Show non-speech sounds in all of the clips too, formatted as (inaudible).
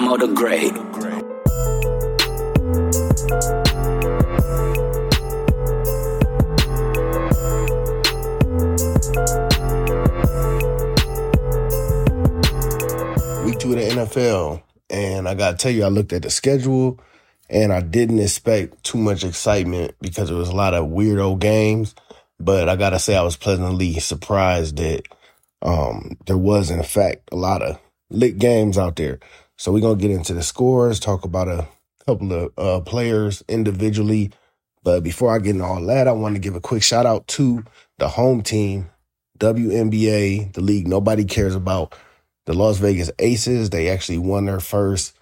Damo the Great. Week two of the NFL, and I gotta tell you, I looked at the schedule, and I didn't expect too much excitement because it was a lot of weirdo games. But I gotta say, I was pleasantly surprised that um, there was, in fact, a lot of lit games out there. So we're gonna get into the scores, talk about a couple of uh, players individually. But before I get into all that, I want to give a quick shout out to the home team, WNBA, the league nobody cares about, the Las Vegas Aces. They actually won their first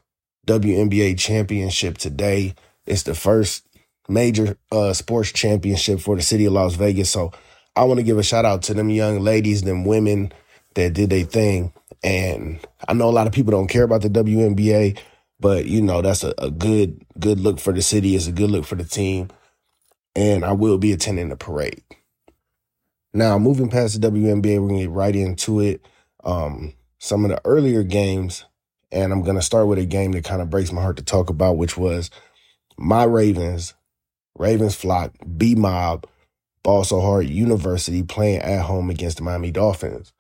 WNBA championship today. It's the first major uh, sports championship for the city of Las Vegas. So I want to give a shout out to them young ladies, them women that did their thing. And I know a lot of people don't care about the WNBA, but you know that's a, a good good look for the city. It's a good look for the team, and I will be attending the parade. Now, moving past the WNBA, we're gonna get right into it. Um, some of the earlier games, and I'm gonna start with a game that kind of breaks my heart to talk about, which was my Ravens, Ravens flock, B Mob, Ball So Hard University playing at home against the Miami Dolphins.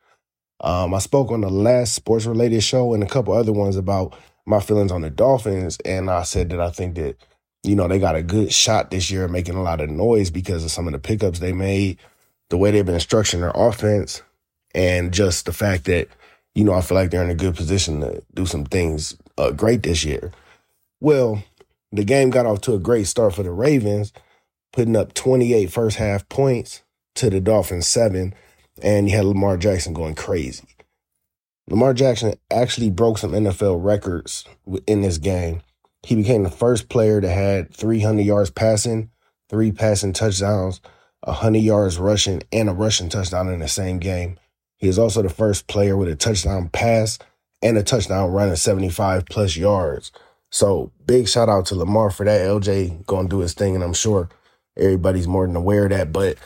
Um, I spoke on the last sports related show and a couple other ones about my feelings on the Dolphins, and I said that I think that you know they got a good shot this year, making a lot of noise because of some of the pickups they made, the way they've been structuring their offense, and just the fact that you know I feel like they're in a good position to do some things uh, great this year. Well, the game got off to a great start for the Ravens, putting up 28 first half points to the Dolphins seven and you had Lamar Jackson going crazy. Lamar Jackson actually broke some NFL records in this game. He became the first player that had 300 yards passing, three passing touchdowns, 100 yards rushing, and a rushing touchdown in the same game. He is also the first player with a touchdown pass and a touchdown running 75 plus yards. So big shout out to Lamar for that. LJ going to do his thing, and I'm sure everybody's more than aware of that. But it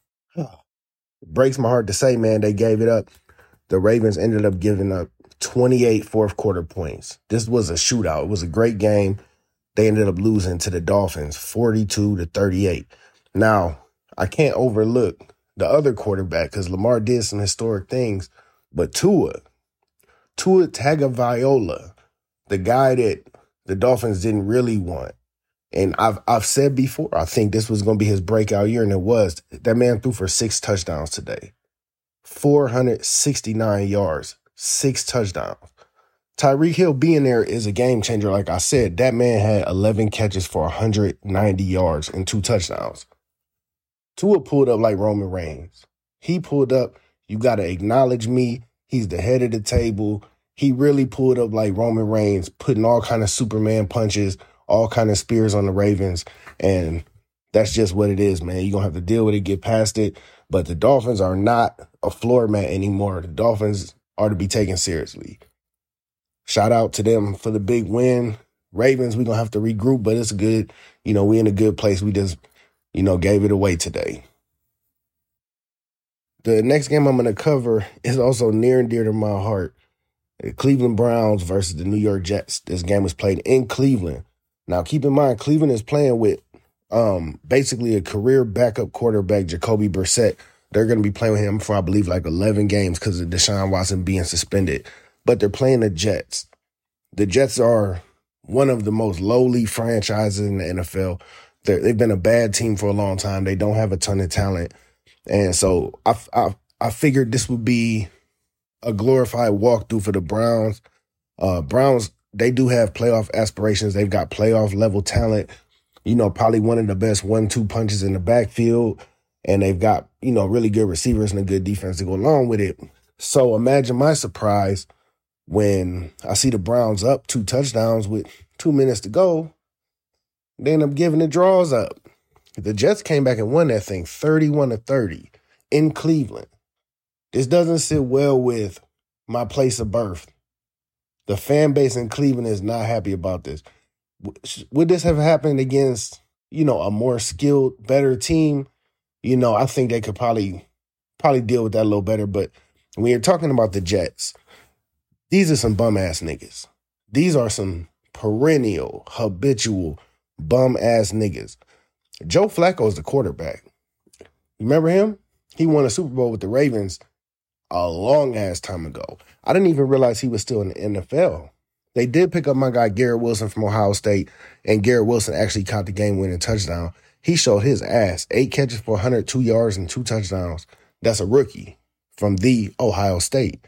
(sighs) oh, breaks my heart to say, man, they gave it up. The Ravens ended up giving up 28 fourth quarter points. This was a shootout. It was a great game. They ended up losing to the Dolphins 42 to 38. Now, I can't overlook the other quarterback because Lamar did some historic things, but Tua, Tua Tagovailoa, the guy that the Dolphins didn't really want, and I've I've said before, I think this was going to be his breakout year, and it was. That man threw for six touchdowns today, four hundred sixty nine yards, six touchdowns. Tyreek Hill being there is a game changer. Like I said, that man had eleven catches for one hundred ninety yards and two touchdowns. Tua pulled up like Roman Reigns. He pulled up. You got to acknowledge me. He's the head of the table. He really pulled up like Roman Reigns, putting all kind of Superman punches all kind of spears on the Ravens, and that's just what it is, man. You're gonna have to deal with it, get past it. But the Dolphins are not a floor mat anymore. The Dolphins are to be taken seriously. Shout out to them for the big win. Ravens, we're gonna have to regroup, but it's good. You know, we in a good place. We just, you know, gave it away today. The next game I'm gonna cover is also near and dear to my heart. Cleveland Browns versus the New York Jets. This game was played in Cleveland. Now, keep in mind, Cleveland is playing with um, basically a career backup quarterback, Jacoby Brissett. They're going to be playing with him for, I believe, like 11 games because of Deshaun Watson being suspended. But they're playing the Jets. The Jets are one of the most lowly franchises in the NFL. they have been a bad team for a long time. They don't have a ton of talent. And so I, I, I figured this would be a glorified walkthrough for the Browns. Uh, Browns they do have playoff aspirations. They've got playoff level talent. You know, probably one of the best one-two punches in the backfield, and they've got you know really good receivers and a good defense to go along with it. So imagine my surprise when I see the Browns up two touchdowns with two minutes to go. They end up giving the draws up. The Jets came back and won that thing 31 to 30 in Cleveland. This doesn't sit well with my place of birth the fan base in Cleveland is not happy about this. Would this have happened against, you know, a more skilled, better team? You know, I think they could probably probably deal with that a little better. But when you're talking about the Jets, these are some bum ass niggas. These are some perennial, habitual, bum ass niggas. Joe Flacco is the quarterback. Remember him? He won a Super Bowl with the Ravens a long ass time ago. I didn't even realize he was still in the NFL. They did pick up my guy Garrett Wilson from Ohio State, and Garrett Wilson actually caught the game winning touchdown. He showed his ass. Eight catches for 102 yards and two touchdowns. That's a rookie from the Ohio State.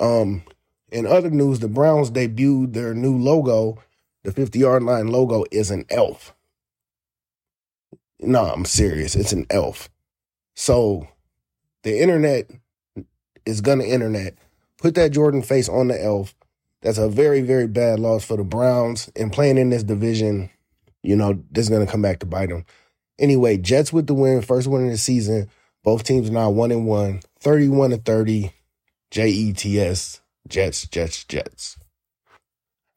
Um, in other news, the Browns debuted their new logo. The 50 yard line logo is an elf. No, I'm serious. It's an elf. So the internet is gonna internet. Put that Jordan face on the elf. That's a very, very bad loss for the Browns. And playing in this division, you know, this is gonna come back to bite them. Anyway, Jets with the win, first win of the season. Both teams now one and one, 31 to 30. J E T S. Jets, Jets, Jets.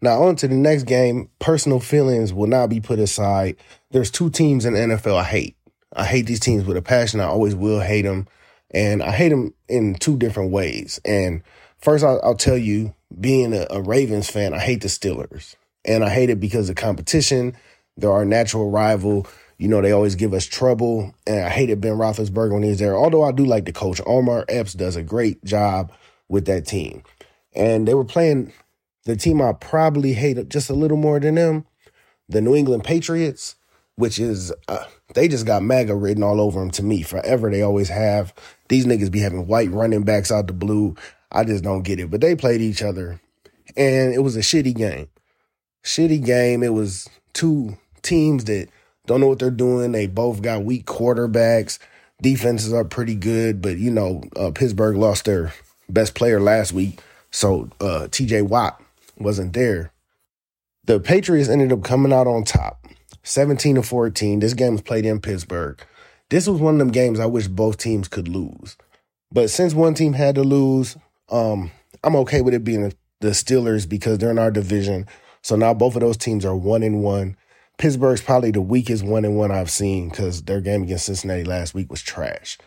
Now, on to the next game. Personal feelings will not be put aside. There's two teams in the NFL I hate. I hate these teams with a passion. I always will hate them. And I hate them in two different ways. And first, I'll, I'll tell you, being a, a, Ravens fan, I hate the Steelers. And I hate it because of competition. They're our natural rival. You know, they always give us trouble. And I hated Ben Roethlisberger when he was there. Although I do like the coach. Omar Epps does a great job with that team. And they were playing the team I probably hate just a little more than them, the New England Patriots, which is, uh, they just got MAGA written all over them to me. Forever, they always have. These niggas be having white running backs out the blue. I just don't get it. But they played each other, and it was a shitty game. Shitty game. It was two teams that don't know what they're doing. They both got weak quarterbacks. Defenses are pretty good, but you know, uh, Pittsburgh lost their best player last week, so uh, TJ Watt wasn't there. The Patriots ended up coming out on top, 17 to 14. This game was played in Pittsburgh. This was one of them games I wish both teams could lose. But since one team had to lose, um, I'm okay with it being the Steelers because they're in our division. So now both of those teams are one and one. Pittsburgh's probably the weakest one and one I've seen because their game against Cincinnati last week was trash.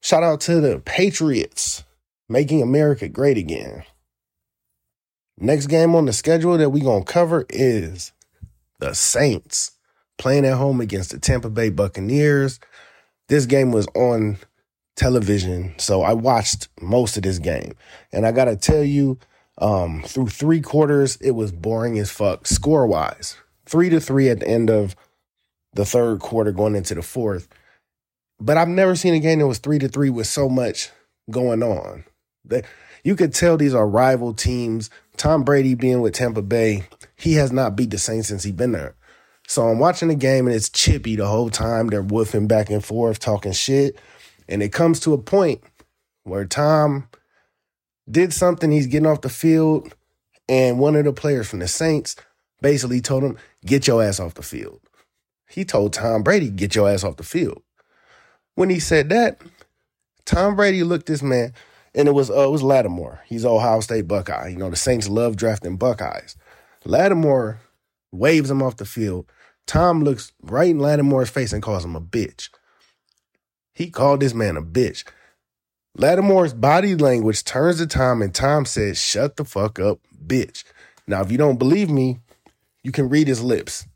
Shout out to the Patriots making America great again. Next game on the schedule that we're going to cover is the Saints playing at home against the Tampa Bay Buccaneers. This game was on television, so I watched most of this game. And I got to tell you, um, through three quarters, it was boring as fuck score wise. Three to three at the end of the third quarter, going into the fourth. But I've never seen a game that was three to three with so much going on. You could tell these are rival teams. Tom Brady being with Tampa Bay, he has not beat the Saints since he's been there. So I'm watching the game and it's chippy the whole time. They're woofing back and forth, talking shit. And it comes to a point where Tom did something. He's getting off the field. And one of the players from the Saints basically told him, get your ass off the field. He told Tom Brady, get your ass off the field. When he said that, Tom Brady looked this man, and it was uh, it was Lattimore. He's Ohio State Buckeye. You know, the Saints love drafting Buckeyes. Lattimore waves him off the field Tom looks right in Lattimore's face and calls him a bitch. He called this man a bitch. Lattimore's body language turns to Tom, and Tom says, Shut the fuck up, bitch. Now, if you don't believe me, you can read his lips.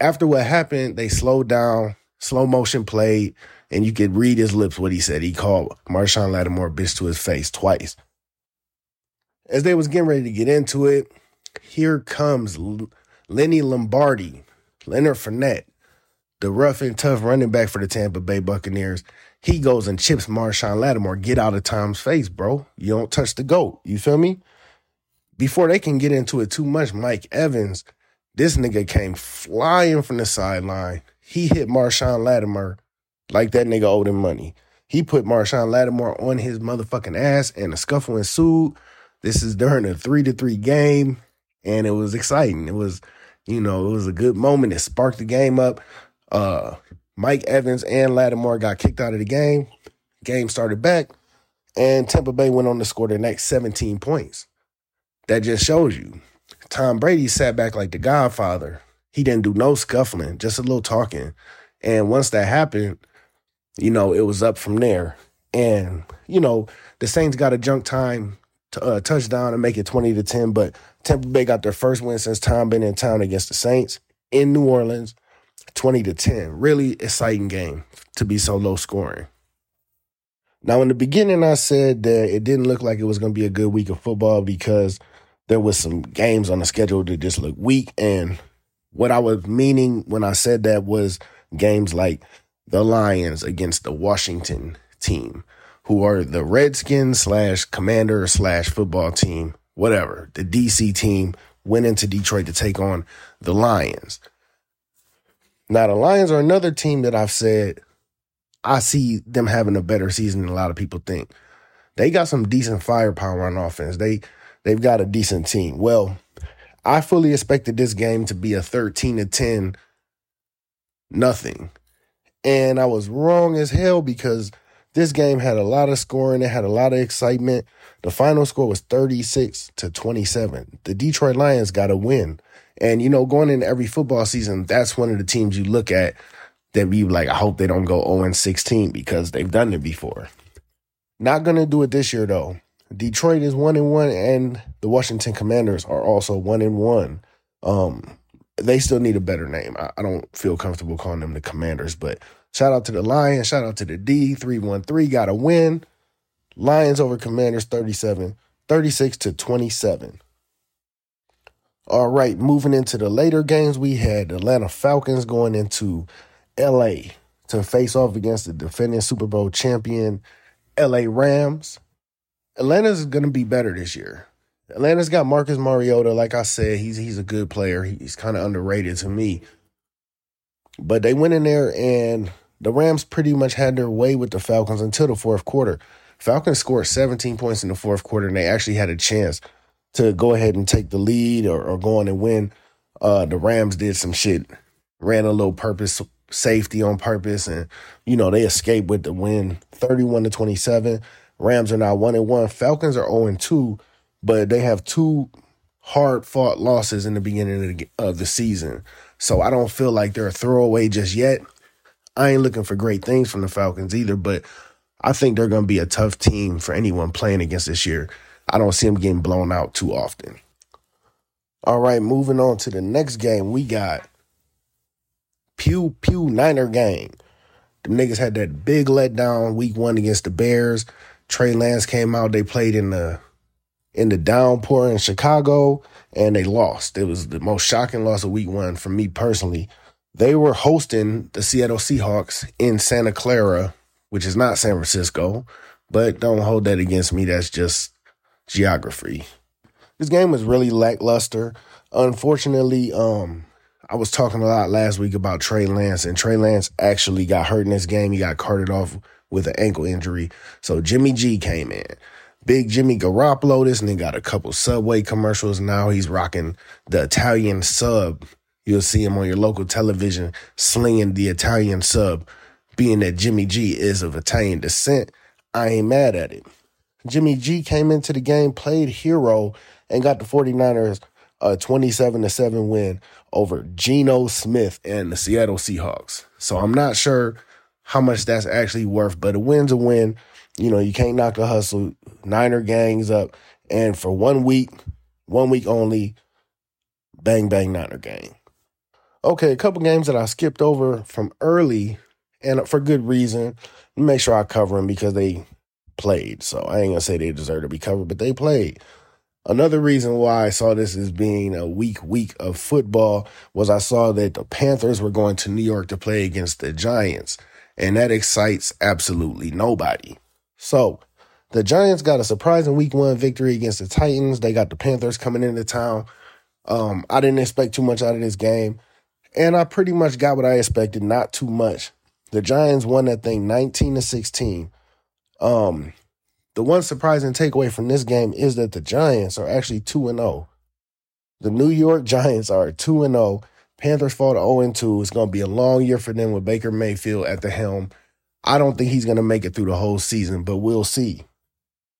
After what happened, they slowed down, slow motion played, and you could read his lips what he said. He called Marshon Lattimore bitch to his face twice. As they was getting ready to get into it, here comes Lenny Lombardi, Leonard Fournette, the rough and tough running back for the Tampa Bay Buccaneers, he goes and chips Marshon Lattimore. Get out of Tom's face, bro. You don't touch the GOAT. You feel me? Before they can get into it too much, Mike Evans, this nigga came flying from the sideline. He hit Marshon Lattimore like that nigga owed him money. He put Marshon Lattimore on his motherfucking ass and a scuffle ensued. This is during a three to three game, and it was exciting. It was you know, it was a good moment. It sparked the game up. Uh, Mike Evans and Lattimore got kicked out of the game. Game started back, and Tampa Bay went on to score the next 17 points. That just shows you. Tom Brady sat back like the Godfather. He didn't do no scuffling, just a little talking. And once that happened, you know, it was up from there. And, you know, the Saints got a junk time uh, touchdown and make it 20 to 10. But Tampa Bay got their first win since Tom been in town against the Saints in New Orleans, 20 to 10. Really exciting game to be so low scoring. Now, in the beginning, I said that it didn't look like it was going to be a good week of football because there was some games on the schedule that just looked weak. And what I was meaning when I said that was games like the Lions against the Washington team, who are the Redskins slash commander slash football team, whatever. The DC team went into Detroit to take on the Lions. Now, the Lions are another team that I've said I see them having a better season than a lot of people think. They got some decent firepower on offense. They they've got a decent team. Well, I fully expected this game to be a 13 to 10 nothing. And I was wrong as hell because this game had a lot of scoring, it had a lot of excitement. The final score was 36 to 27. The Detroit Lions got a win. And you know, going into every football season, that's one of the teams you look at that be like, I hope they don't go 0 16 because they've done it before. Not gonna do it this year though. Detroit is one and one, and the Washington Commanders are also one and one. Um, they still need a better name. I, I, don't feel comfortable calling them the Commanders, but shout out to the Lions, shout out to the D three one three. Got a win. Lions over Commanders 37, 36 to 27. All right, moving into the later games, we had Atlanta Falcons going into LA to face off against the defending Super Bowl champion LA Rams. Atlanta's going to be better this year. Atlanta's got Marcus Mariota. Like I said, he's he's a good player. He's kind of underrated to me. But they went in there and the Rams pretty much had their way with the Falcons until the fourth quarter. Falcons scored 17 points in the fourth quarter, and they actually had a chance to go ahead and take the lead or, or go on and win. Uh, the Rams did some shit, ran a little purpose safety on purpose, and you know they escaped with the win, 31 to 27. Rams are now one and one. Falcons are 0 and 2, but they have two hard fought losses in the beginning of the, of the season. So I don't feel like they're a throwaway just yet. I ain't looking for great things from the Falcons either, but I think they're going to be a tough team for anyone playing against this year. I don't see them getting blown out too often. All right, moving on to the next game. We got Pew Pew Niner gang. The niggas had that big letdown week one against the Bears. Trey Lance came out. They played in the in the downpour in Chicago and they lost. It was the most shocking loss of week one for me personally. They were hosting the Seattle Seahawks in Santa Clara, which is not San Francisco, but don't hold that against me. That's just geography. This game was really lackluster. Unfortunately, um, I was talking a lot last week about Trey Lance, and Trey Lance actually got hurt in this game. He got carted off with an ankle injury. So Jimmy G came in. Big Jimmy Garoppolo, this nigga got a couple Subway commercials. Now he's rocking the Italian sub. You'll see him on your local television slinging the Italian sub. Being that Jimmy G is of Italian descent, I ain't mad at it. Jimmy G came into the game, played hero, and got the 49ers a 27 to 7 win over Geno Smith and the Seattle Seahawks. So I'm not sure how much that's actually worth, but a win's a win. You know, you can't knock a hustle. Niner gangs up. And for one week, one week only, bang, bang, Niner gang. Okay, a couple games that I skipped over from early and for good reason. Make sure I cover them because they played. So I ain't gonna say they deserve to be covered, but they played. Another reason why I saw this as being a weak week of football was I saw that the Panthers were going to New York to play against the Giants, and that excites absolutely nobody. So, the Giants got a surprising week one victory against the Titans. They got the Panthers coming into town. Um, I didn't expect too much out of this game, and I pretty much got what I expected, not too much. The Giants won that thing 19 to 16. Um, the one surprising takeaway from this game is that the Giants are actually 2 and 0. The New York Giants are 2 and 0. Panthers fall to 0 and 2. It's going to be a long year for them with Baker Mayfield at the helm. I don't think he's going to make it through the whole season, but we'll see.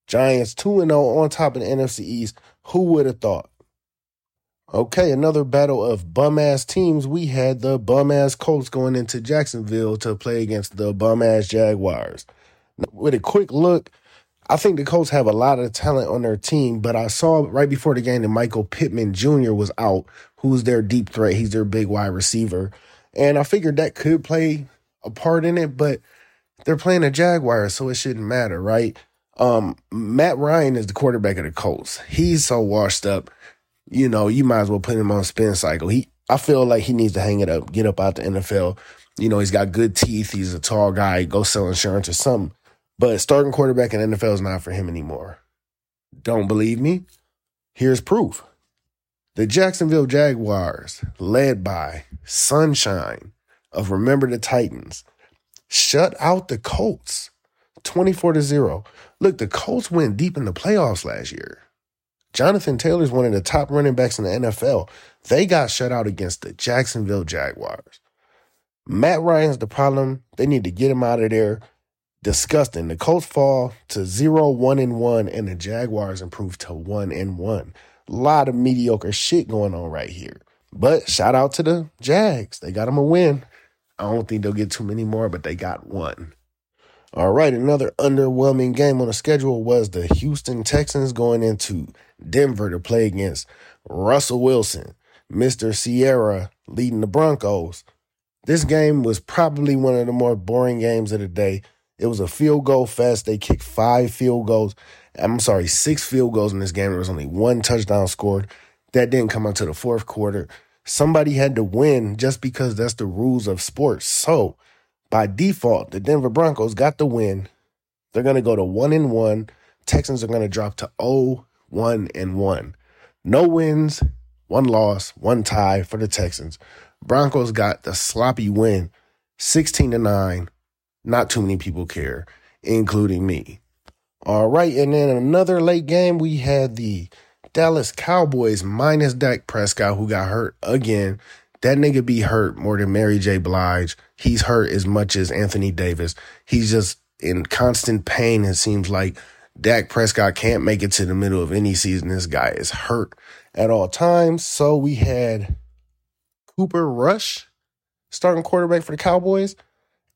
Giants 2 and 0 on top of the NFC East. Who would have thought? Okay, another battle of bum ass teams. We had the bum ass Colts going into Jacksonville to play against the bum ass Jaguars. With a quick look, I think the Colts have a lot of talent on their team, but I saw right before the game that Michael Pittman Jr. was out, who's their deep threat. He's their big wide receiver. And I figured that could play a part in it, but they're playing the Jaguars, so it shouldn't matter, right? Um, Matt Ryan is the quarterback of the Colts. He's so washed up, you know, you might as well put him on spin cycle. He I feel like he needs to hang it up, get up out the NFL. You know, he's got good teeth. He's a tall guy. Go sell insurance or something. But starting quarterback in NFL is not for him anymore. Don't believe me? Here's proof. The Jacksonville Jaguars, led by Sunshine of Remember the Titans, shut out the Colts 24 to 0. Look, the Colts went deep in the playoffs last year. Jonathan Taylor is one of the top running backs in the NFL. They got shut out against the Jacksonville Jaguars. Matt Ryan's the problem. They need to get him out of there. Disgusting. The Colts fall to 0 1 and 1 and the Jaguars improve to 1 and 1. A lot of mediocre shit going on right here. But shout out to the Jags. They got them a win. I don't think they'll get too many more, but they got one. All right, another underwhelming game on the schedule was the Houston Texans going into Denver to play against Russell Wilson, Mr. Ciara leading the Broncos. This game was probably one of the more boring games of the day. It was a field goal fest. They kicked five field goals. I'm sorry, six field goals in this game. There was only one touchdown scored. That didn't come until the fourth quarter. Somebody had to win just because that's the rules of sports. So, by default, the Denver Broncos got the win. They're going to go to 1 and 1. Texans are going to drop to 0 1 and 1. No wins, one loss, one tie for the Texans. Broncos got the sloppy win, 16 to 9. Not too many people care, including me. All right, and then another late game, we had the Dallas Cowboys minus Dak Prescott, who got hurt again. That nigga be hurt more than Mary J. Blige. He's hurt as much as Anthony Davis. He's just in constant pain. It seems like Dak Prescott can't make it to the middle of any season. This guy is hurt at all times. So we had Cooper Rush, starting quarterback for the Cowboys.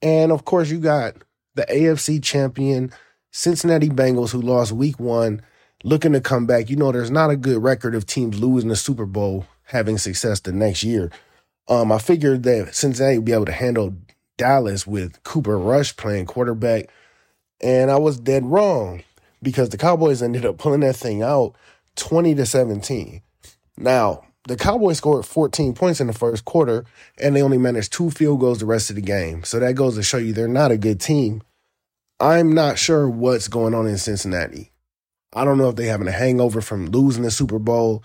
And of course, you got the AFC champion Cincinnati Bengals, who lost week one, looking to come back. You know, there's not a good record of teams losing the Super Bowl having success the next year. Um, I figured that Cincinnati would be able to handle Dallas with Cooper Rush playing quarterback, and I was dead wrong because the Cowboys ended up pulling that thing out 20 to 17. Now, the Cowboys scored 14 points in the first quarter, and they only managed two field goals the rest of the game. So that goes to show you they're not a good team. I'm not sure what's going on in Cincinnati. I don't know if they're having a hangover from losing the Super Bowl.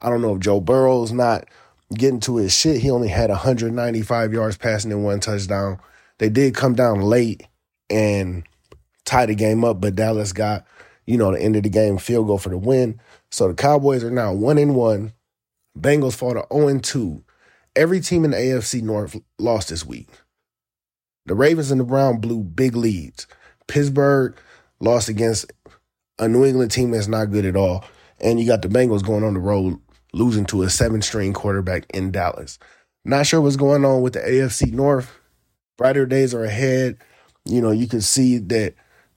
I don't know if Joe Burrow's not getting to his shit. He only had 195 yards passing and one touchdown. They did come down late and tie the game up, but Dallas got, you know, the end of the game field goal for the win. So the Cowboys are now one and one. Bengals fall to 0 and 2. Every team in the AFC North lost this week. The Ravens and the Brown blew big leads. Pittsburgh lost against a New England team that's not good at all. And you got the Bengals going on the road losing to a seven string quarterback in Dallas. Not sure what's going on with the AFC North. Brighter days are ahead. You know, you can see that,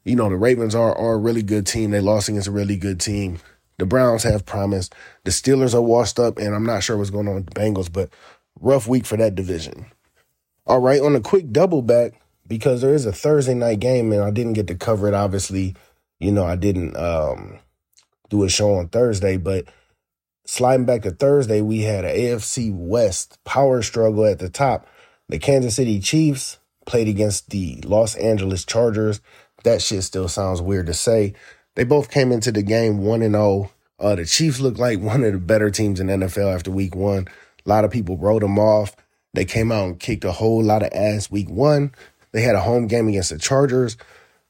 you know, the Ravens are, are a really good team. They lost against a really good team. The Browns have promised. The Steelers are washed up, and I'm not sure what's going on with the Bengals, but rough week for that division. All right, on a quick double back, because there is a Thursday night game, and I didn't get to cover it, obviously. You know, I didn't um, do a show on Thursday, but sliding back to Thursday, we had an AFC West power struggle at the top. The Kansas City Chiefs played against the Los Angeles Chargers. That shit still sounds weird to say. They both came into the game 1 and 0. Uh, the Chiefs looked like one of the better teams in NFL after week one. A lot of people wrote them off. They came out and kicked a whole lot of ass week one. They had a home game against the Chargers.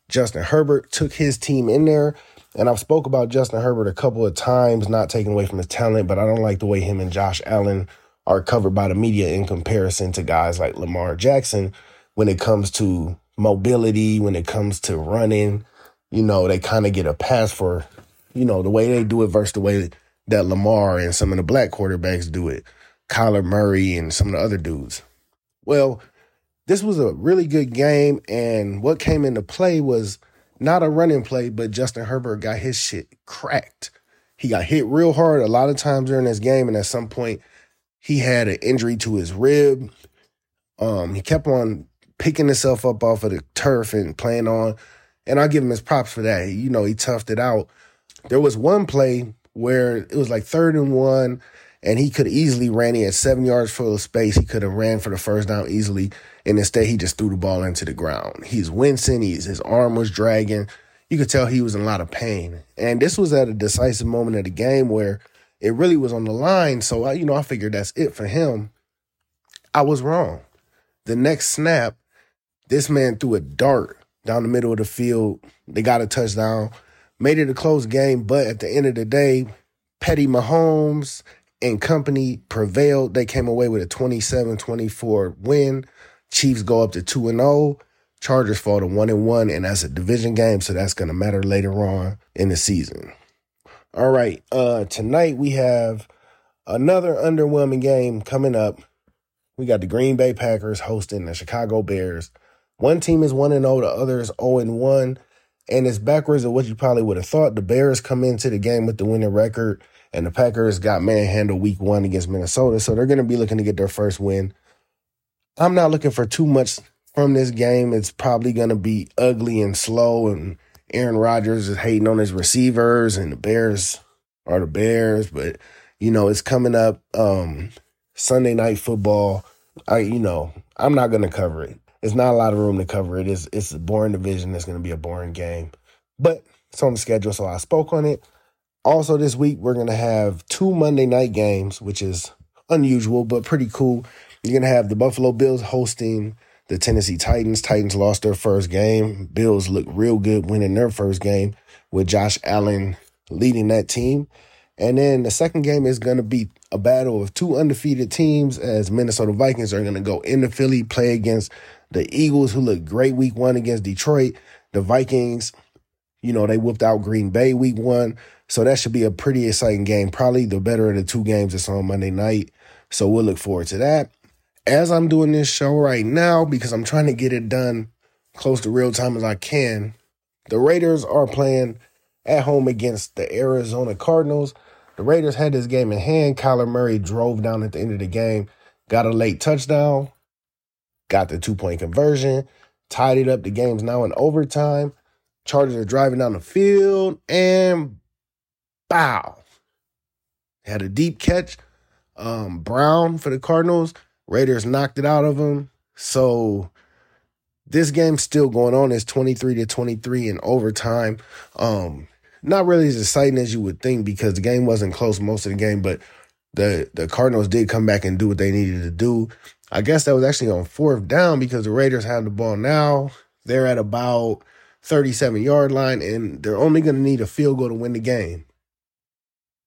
Justin Herbert took his team in there and I've spoke about Justin Herbert a couple of times, not taking away from his talent, but I don't like the way him and Josh Allen are covered by the media in comparison to guys like Lamar Jackson when it comes to mobility, when it comes to running. You know, they kind of get a pass for, you know, the way they do it versus the way that Lamar and some of the black quarterbacks do it. Kyler Murray and some of the other dudes. Well, this was a really good game, and what came into play was not a running play, but Justin Herbert got his shit cracked. He got hit real hard a lot of times during this game, and at some point, he had an injury to his rib. Um, he kept on picking himself up off of the turf and playing on. And I'll give him his props for that. You know, he toughed it out. There was one play where it was like third and one, and he could easily ran. He had seven yards full of space. He could have ran for the first down easily. And instead, he just threw the ball into the ground. He's wincing. He's, his arm was dragging. You could tell he was in a lot of pain. And this was at a decisive moment of the game where it really was on the line. So, I, you know, I figured that's it for him. I was wrong. The next snap, this man threw a dart down the middle of the field. They got a touchdown, made it a close game. But at the end of the day, Petty Mahomes and company prevailed. They came away with a 27 24 win. Chiefs go up to 2 and 0. Chargers fall to 1 and 1, and that's a division game, so that's going to matter later on in the season. All right, uh, tonight we have another underwhelming game coming up. We got the Green Bay Packers hosting the Chicago Bears. One team is 1 and 0, the other is 0 and 1. And it's backwards of what you probably would have thought. The Bears come into the game with the winning record, and the Packers got manhandled week one against Minnesota. So they're going to be looking to get their first win. I'm not looking for too much from this game. It's probably going to be ugly and slow, and Aaron Rodgers is hating on his receivers, and the Bears are the Bears. But, you know, it's coming up um, Sunday night football. I, you know, I'm not going to cover it. It's not a lot of room to cover it. It's, it's a boring division. It's going to be a boring game. But it's on the schedule, so I spoke on it. Also, this week, we're going to have two Monday night games, which is unusual, but pretty cool. You're going to have the Buffalo Bills hosting the Tennessee Titans. Titans lost their first game. Bills look real good winning their first game with Josh Allen leading that team. And then the second game is going to be a battle of two undefeated teams as Minnesota Vikings are going to go into Philly, play against the Eagles, who looked great week one against Detroit. The Vikings, you know, they whipped out Green Bay week one. So that should be a pretty exciting game. Probably the better of the two games that's on Monday night. So we'll look forward to that. As I'm doing this show right now, because I'm trying to get it done close to real time as I can, the Raiders are playing at home against the Arizona Cardinals. The Raiders had this game in hand. Kyler Murray drove down at the end of the game, got a late touchdown, got the two point conversion, tied it up. The game's now in overtime. Chargers are driving down the field and bow. Had a deep catch. Um, Brown for the Cardinals. Raiders knocked it out of them. So this game's still going on. It's 23 to 23 in overtime. Um, not really as exciting as you would think because the game wasn't close most of the game, but the the Cardinals did come back and do what they needed to do. I guess that was actually on fourth down because the Raiders have the ball now. They're at about 37 yard line and they're only going to need a field goal to win the game.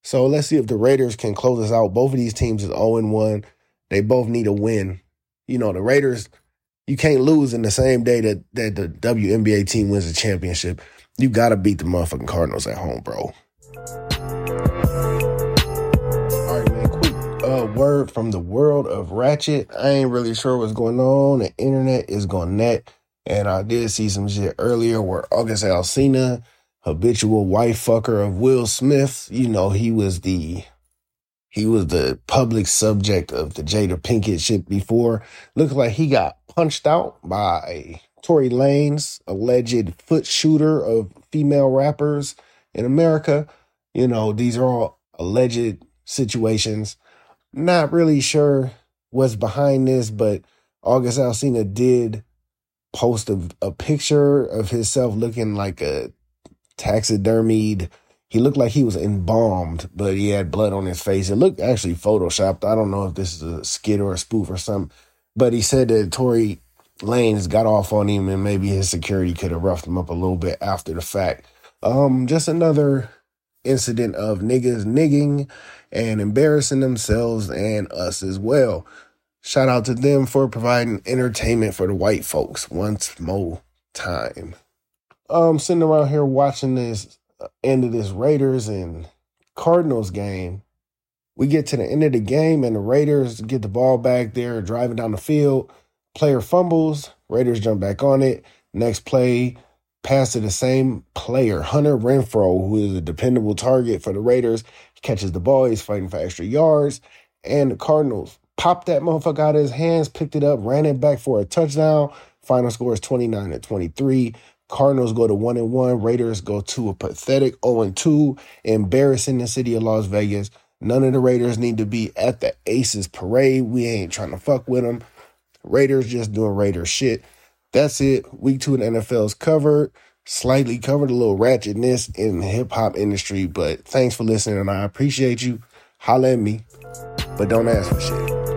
So let's see if the Raiders can close us out. Both of these teams is 0 1. They both need a win. You know, the Raiders, you can't lose in the same day that, that the WNBA team wins the championship. You got to beat the motherfucking Cardinals at home, bro. Uh, word from the world of Ratchet. I ain't really sure what's going on. The internet is going net. And I did see some shit earlier where August Alsina, habitual wife fucker of Will Smith, you know, he was the he was the public subject of the Jada Pinkett shit before. Looked like he got punched out by Tory Lanez, alleged foot shooter of female rappers in America. You know, these are all alleged situations. Not really sure what's behind this, but August Alsina did post a, a picture of himself looking like a taxidermied. He looked like he was embalmed, but he had blood on his face. It looked actually photoshopped. I don't know if this is a skit or a spoof or something, but he said that Tory Lanez got off on him and maybe his security could have roughed him up a little bit after the fact. Um, just another incident of niggas nigging and embarrassing themselves and us as well. Shout out to them for providing entertainment for the white folks once more time. I'm sitting around here watching this uh, end of this Raiders and Cardinals game. We get to the end of the game and the Raiders get the ball back there, driving down the field. Player fumbles, Raiders jump back on it. Next play, pass to the same player, Hunter Renfrow, who is a dependable target for the Raiders. He catches the ball, he's fighting for extra yards. And the Cardinals popped that motherfucker out of his hands, picked it up, ran it back for a touchdown. Final score is 29 to 23. Cardinals go to 1 and 1. Raiders go to a pathetic 0 and 2, embarrassing the city of Las Vegas. None of the Raiders need to be at the Aces parade. We ain't trying to fuck with them. Raiders just doing Raider shit. That's it. Week two in NFL's covered. Slightly covered a little ratchetness in the hip hop industry, but thanks for listening and I appreciate you. Holla at me, but don't ask for shit.